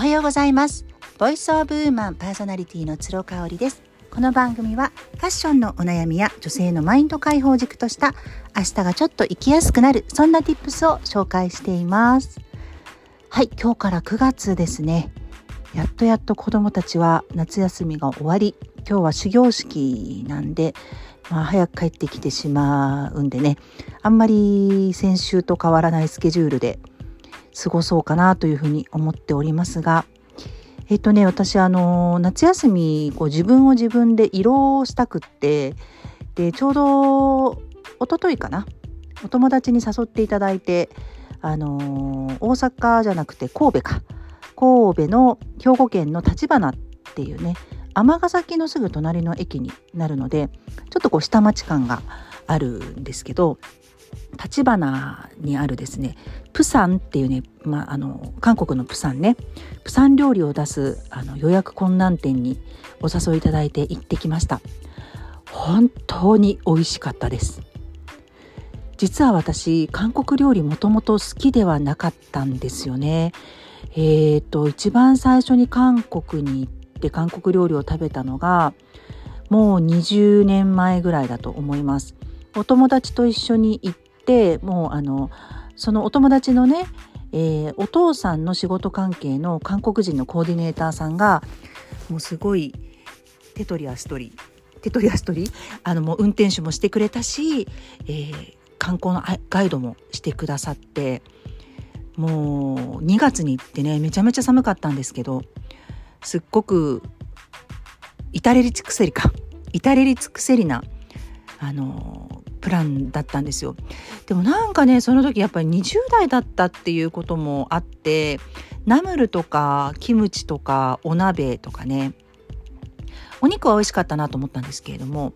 はようございます。ボイスオブウーマンパーソナリティの鶴香織です。この番組はファッションのお悩みや女性のマインド解放軸とした明日がちょっと生きやすくなるそんな tips を紹介しています。はい今日から9月ですね。やっとやっと子供たちは夏休みが終わり今日は始業式なんでまあ、早く帰ってきてしまうんでね。あんまり先週と変わらないスケジュールで過ごそうかなというふうに思っておりますがえっとね私あの夏休みこう自分を自分で色をしたくってでちょうど一昨日かなお友達に誘っていただいてあの大阪じゃなくて神戸か。神戸の兵庫県の立花っていうね尼崎のすぐ隣の駅になるのでちょっとこう下町感があるんですけど立花にあるですねプサンっていうね、まあ、あの韓国のプサンねプサン料理を出すあの予約困難店にお誘いいただいて行ってきました。本当に美味しかったです。実は私韓国料理もともと好きではなかったんですよね。えーと一番最初に韓国に行って韓国料理を食べたのがもう20年前ぐらいだと思います。お友達と一緒に行ってもうあのそのお友達のね、えー、お父さんの仕事関係の韓国人のコーディネーターさんがもうすごい手取り足取り手取り足取りあのもう運転手もしてくれたし、えー、観光のガイドもしてくださってもう2月に行ってねめちゃめちゃ寒かったんですけどすっごく至れり尽くせりか至れり尽くせりなあのプランだったんですよでもなんかねその時やっぱり20代だったっていうこともあってナムルとかキムチとかお鍋とかねお肉は美味しかったなと思ったんですけれども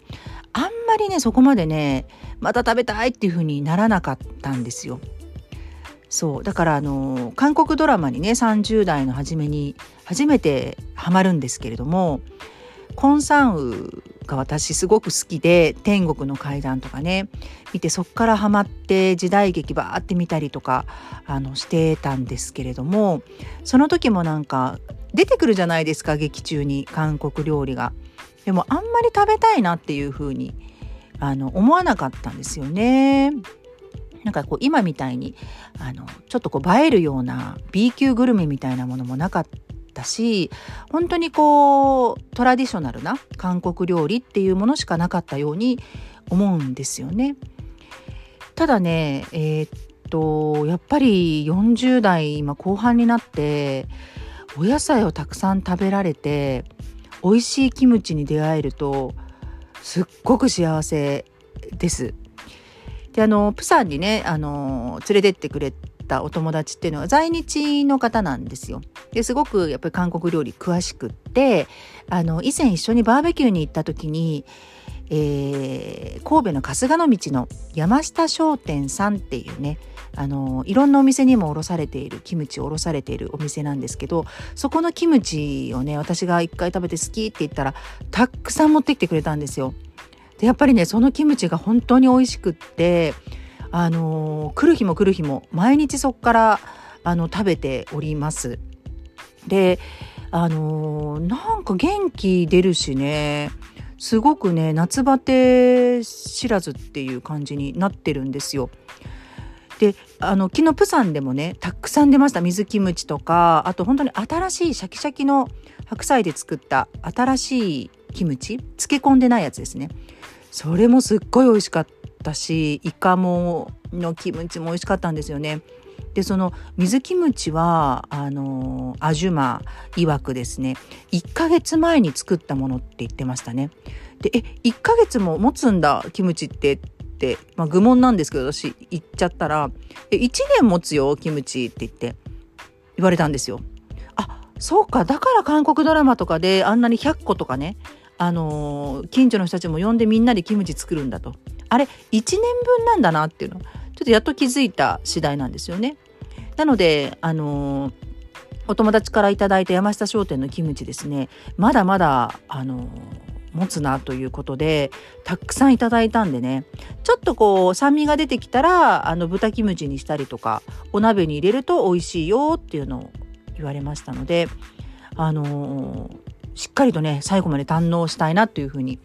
あんまりねそこまでねまた食べたいっていう風にならなかったんですよ。そうだからあの韓国ドラマにね30代の初めに初めてハマるんですけれどもコン・サンウが私すごく好きで天国の階段とかね見てそっからハマって時代劇バーって見たりとかあのしてたんですけれどもその時もなんか出てくるじゃないですか劇中に韓国料理が。でもあんまり食べたいなっていう風にあに思わなかったんですよね。なんかこう今みたいにあのちょっとこう映えるような B 級グルメみたいなものもなかったし本当にこうトラディショナルな韓国料理っていうものしかなかったように思うんですよね。ただねえー、っとやっぱり40代今後半になってお野菜をたくさん食べられて美味しいキムチに出会えるとすっごく幸せです。であのプサンにねあの連れてってくれたお友達っていうのは在日の方なんですよ。ですごくやっぱり韓国料理詳しくってあの以前一緒にバーベキューに行った時に、えー、神戸の春日の道の山下商店さんっていうねあのいろんなお店にも卸されているキムチを卸されているお店なんですけどそこのキムチをね私が一回食べて好きって言ったらたくさん持ってきてくれたんですよ。でやっぱりねそのキムチが本当に美味しくってあの来る日も来る日も毎日そこからあの食べております。であのなんか元気出るしね。すごくね夏バテ知らずっていう感じになってるんですよ。であの昨日プサンでもねたくさん出ました。水キムチとかあと本当に新しいシャキシャキの白菜で作った新しいキムチ？漬け込んでないやつですね。それもすっごい美味しかっったしイカものキムチも美味しかったんですよね。でその水キムチはあのアジュマ曰くですね1ヶ月前に作ったものって言ってましたね。でえ1ヶ月も持つんだキムチってって、まあ、愚問なんですけど私言っちゃったら「え1年持つよキムチ」って言って言われたんですよ。あそうかだから韓国ドラマとかであんなに100個とかねあのー、近所の人たちも呼んでみんなでキムチ作るんだとあれ1年分なんだなっていうの。ちょっとやっと気づいた次第なんですよね。なのであの、お友達から頂いた山下商店のキムチですね。まだまだあの持つなということでたくさんいただいたんでね。ちょっとこう酸味が出てきたらあの豚キムチにしたりとかお鍋に入れると美味しいよっていうのを言われましたのであの、しっかりとね最後まで堪能したいなというふうに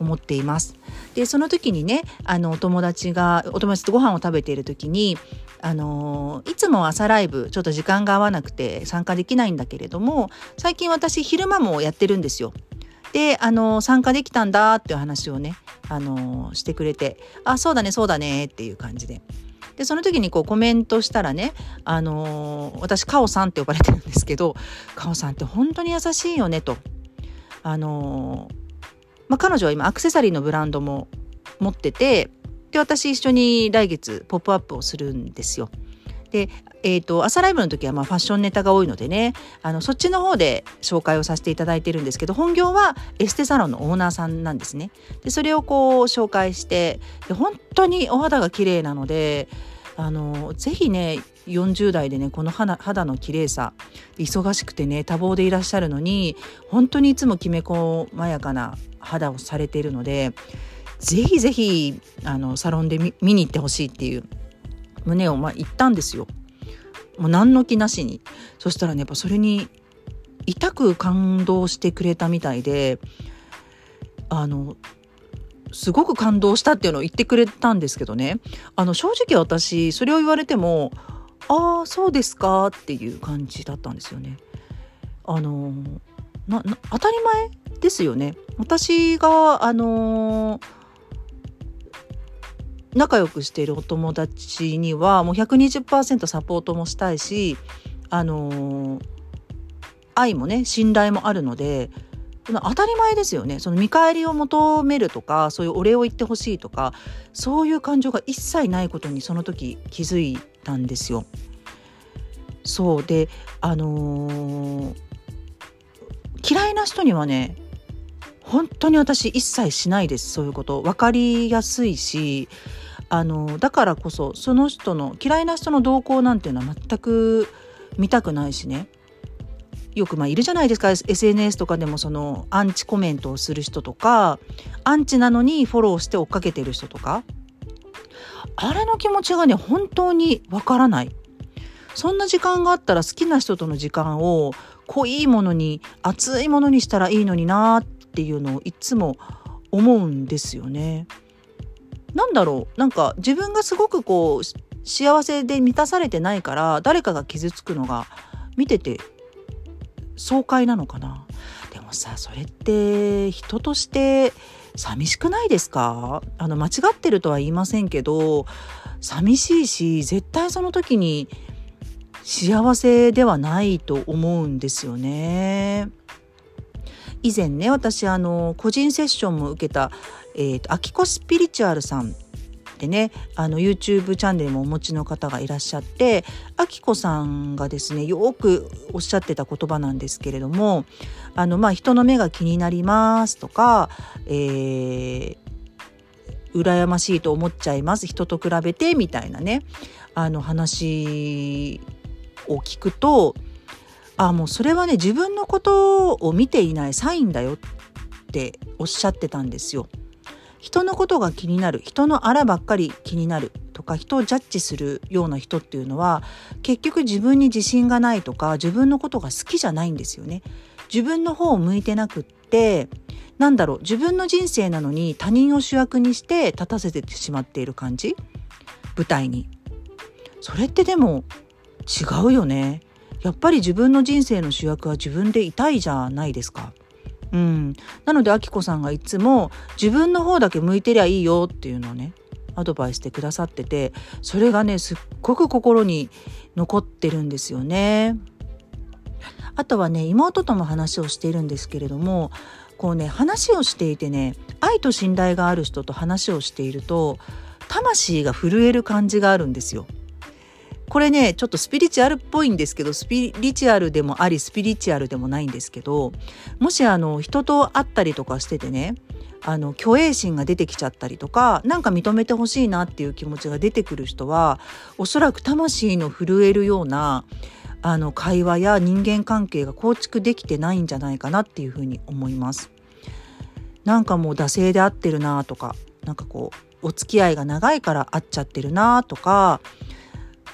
思っています。でその時にねあのお友達がお友達とご飯を食べている時にあのいつも朝ライブちょっと時間が合わなくて参加できないんだけれども最近私昼間もやってるんですよ。であの参加できたんだっていう話をねあのしてくれて「あそうだねそうだね」っていう感じで。でその時にこうコメントしたらね、あのー、私カオさんって呼ばれてるんですけどカオさんって本当に優しいよねと。あのーまあ、彼女は今アクセサリーのブランドも持っててで私一緒に来月ポップアップをするんですよ。で、えーと、朝ライブの時はまあファッションネタが多いのでねあのそっちの方で紹介をさせていただいてるんですけど本業はエステサロンのオーナーさんなんですね。でそれをこう紹介してで本当にお肌が綺麗なのであのぜひね40代でねこの肌肌の綺麗さ忙しくてね多忙でいらっしゃるのに本当にいつもきめ細やかな肌をされているのでぜひぜひあのサロンで見に行ってほしいっていう胸をまあ言ったんですよ。もう何の気なしにそしたらねやっぱそれに痛く感動してくれたみたいであのすごく感動したっていうのを言ってくれたんですけどねあの正直私それを言われてもああそうですかっていう感じだったんですよね。あのな当たり前ですよね。私があの仲良くしているお友達にはもう120%サポートもしたいしあの愛もね信頼もあるので当たり前ですよね。その見返りを求めるとかそういうお礼を言ってほしいとかそういう感情が一切ないことにその時気づいたんですよ。そう。であのー、嫌いな人にはね本当に私一切しないです。そういうこと。分かりやすいしあのだからこそその人の嫌いな人の動向なんていうのは全く見たくないしね。よくまあいるじゃないですか。SNS とかでもそのアンチコメントをする人とかアンチなのにフォローして追っかけてる人とか。あれの気持ちがね本当にわからない。そんな時間があったら好きな人との時間を濃いものに熱いものにしたらいいのになっていうのをいつも思うんですよね。なんだろう。なんか自分がすごくこう幸せで満たされてないから誰かが傷つくのが見てて爽快なのかな？でもさそれって人として寂しくないですか？あの間違ってるとは言いませんけど寂しいし絶対その時に幸せではないと思うんですよね。以前ね私あの個人セッションも受けたえーと、アキコスピリチュアルさんでねあの YouTube チャンネルもお持ちの方がいらっしゃってあきこさんがですねよくおっしゃってた言葉なんですけれどもあのまあ人の目が気になりますとか、えー、羨ましいと思っちゃいます人と比べてみたいなねあの話を聞くとあもうそれはね自分のことを見ていないサインだよっておっしゃってたんですよ。人のことが気になる人のあらばっかり気になるとか人をジャッジするような人っていうのは結局自分に自信がないとか自分のことが好きじゃないんですよね。自分の方を向いてなくってなんだろう自分の人生なのに他人を主役にして立たせてしまっている感じ？舞台に。それってでも違うよね。やっぱり自分の人生の主役は自分でいたいじゃないですか。うん、なのであきこさんがいつも自分の方だけ向いてりゃいいよっていうのをねアドバイスしてくださっててそれがねすっごく心に残ってるんですよね。あとはね妹とも話をしているんですけれどもこうね話をしていてね愛と信頼がある人と話をしていると魂が震える感じがあるんですよ。これねちょっとスピリチュアルっぽいんですけどスピリチュアルでもありスピリチュアルでもないんですけどもしあの人と会ったりとかしててねあの虚栄心が出てきちゃったりとか何か認めてほしいなっていう気持ちが出てくる人はおそらく魂の震えるようなあの会話や人間関係が構築できてないんじゃないかなっていうふうに思います。なんかもう惰性で会ってるなとかなんかこうお付き合いが長いから会っちゃってるなとか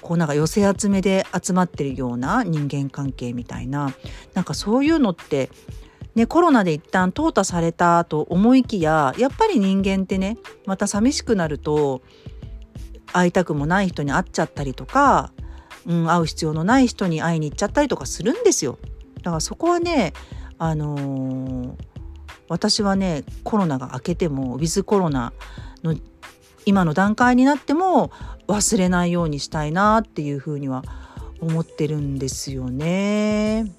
こうなんか寄せ集めで集まってるような人間関係みたいななんかそういうのってね、コロナで一旦淘汰されたと思いきややっぱり人間ってねまた寂しくなると会いたくもない人に会っちゃったりとか、うん、会う必要のない人に会いに行っちゃったりとかするんですよ。だからそこはねあのー、私はねコロナが明けてもウィズコロナの今の段階になっても忘れないようにしたいなっていうふうには思ってるんですよね。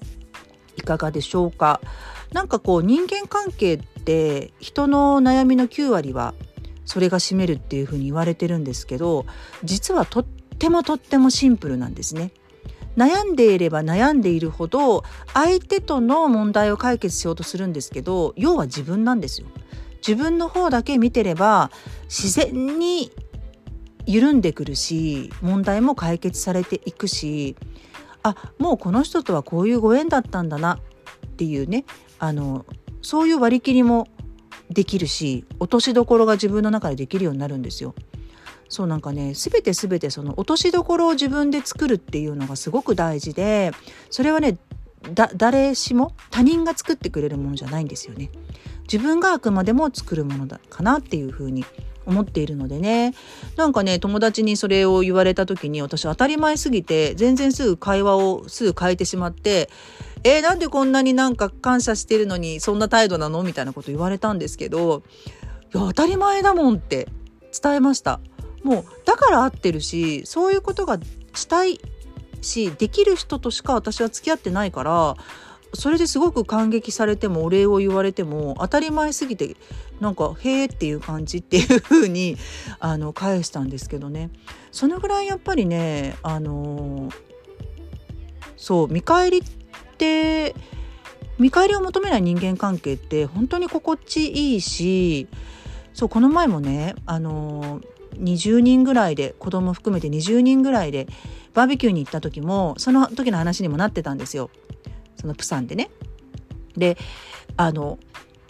いかがでしょうか？なんかこう人間関係って人の悩みの9割はそれが占めるっていうふうに言われてるんですけど実はとってもとってもシンプルなんですね。悩んでいれば悩んでいるほど相手との問題を解決しようとするんですけど要は自分なんですよ。自分の方だけ見てれば自然に緩んでくるし問題も解決されていくしあもうこの人とはこういうご縁だったんだなっていうねあのそういう割り切りもできるし落としどころが自分の中でできるようになるんですよ。そうなんかね全て全てその落としどころを自分で作るっていうのがすごく大事でそれはね誰しも他人が作ってくれるものじゃないんですよね。自分があくまでも作るものだかなっていうふうに思っているのでね。なんかね友達にそれを言われた時に私当たり前すぎて全然すぐ会話をすぐ変えてしまってえー、なんでこんなになんか感謝してるのにそんな態度なの？みたいなこと言われたんですけどいや当たり前だもんって伝えました。もうだから合ってるしそういうことがしたいしできる人としか私は付き合ってないからそれですごく感激されてもお礼を言われても当たり前すぎてなんか「へえ」っていう感じっていう風に あに返したんですけどねそのぐらいやっぱりねあのそう見返りって見返りを求めない人間関係って本当に心地いいしそうこの前もねあの20人ぐらいで子供含めて20人ぐらいでバーベキューに行った時もその時の話にもなってたんですよ。そのプサンでね。であの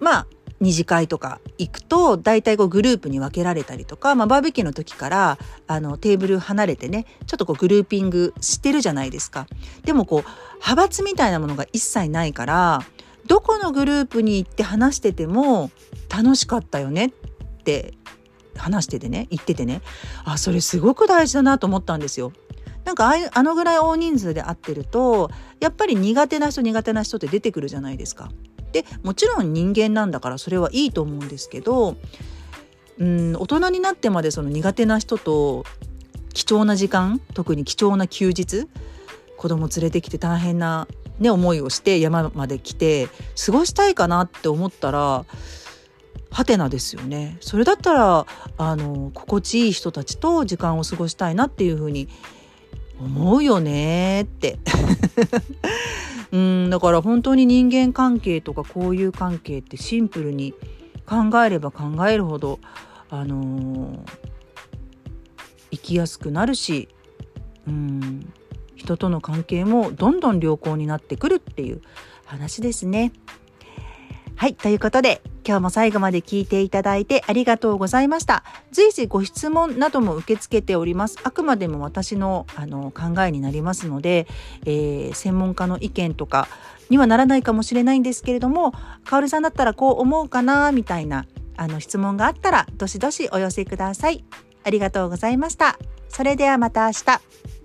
まあ二次会とか行くと大体こうグループに分けられたりとか、まあ、バーベキューの時からあのテーブル離れてねちょっとこうグルーピングしてるじゃないですか。でもこう派閥みたいなものが一切ないからどこのグループに行って話してても楽しかったよねって話しててね言っててねあそれすごく大事だなと思ったんですよ。なんかあのぐらい大人数で会ってるとやっぱり苦手な人苦手な人って出てくるじゃないですか。でもちろん人間なんだからそれはいいと思うんですけどうん大人になってまでその苦手な人と貴重な時間特に貴重な休日子供連れてきて大変な、ね、思いをして山まで来て過ごしたいかなって思ったらハテナですよねそれだったらあの心地いい人たちと時間を過ごしたいなっていうふうに思うよねって うんだから本当に人間関係とか交友関係ってシンプルに考えれば考えるほどあのー、生きやすくなるしうん人との関係もどんどん良好になってくるっていう話ですね。はい。ということで、今日も最後まで聞いていただいてありがとうございました。随時ご質問なども受け付けております。あくまでも私のあの考えになりますので、えー、専門家の意見とかにはならないかもしれないんですけれども、かおるさんだったらこう思うかな、みたいなあの質問があったら、どしどしお寄せください。ありがとうございました。それではまた明日。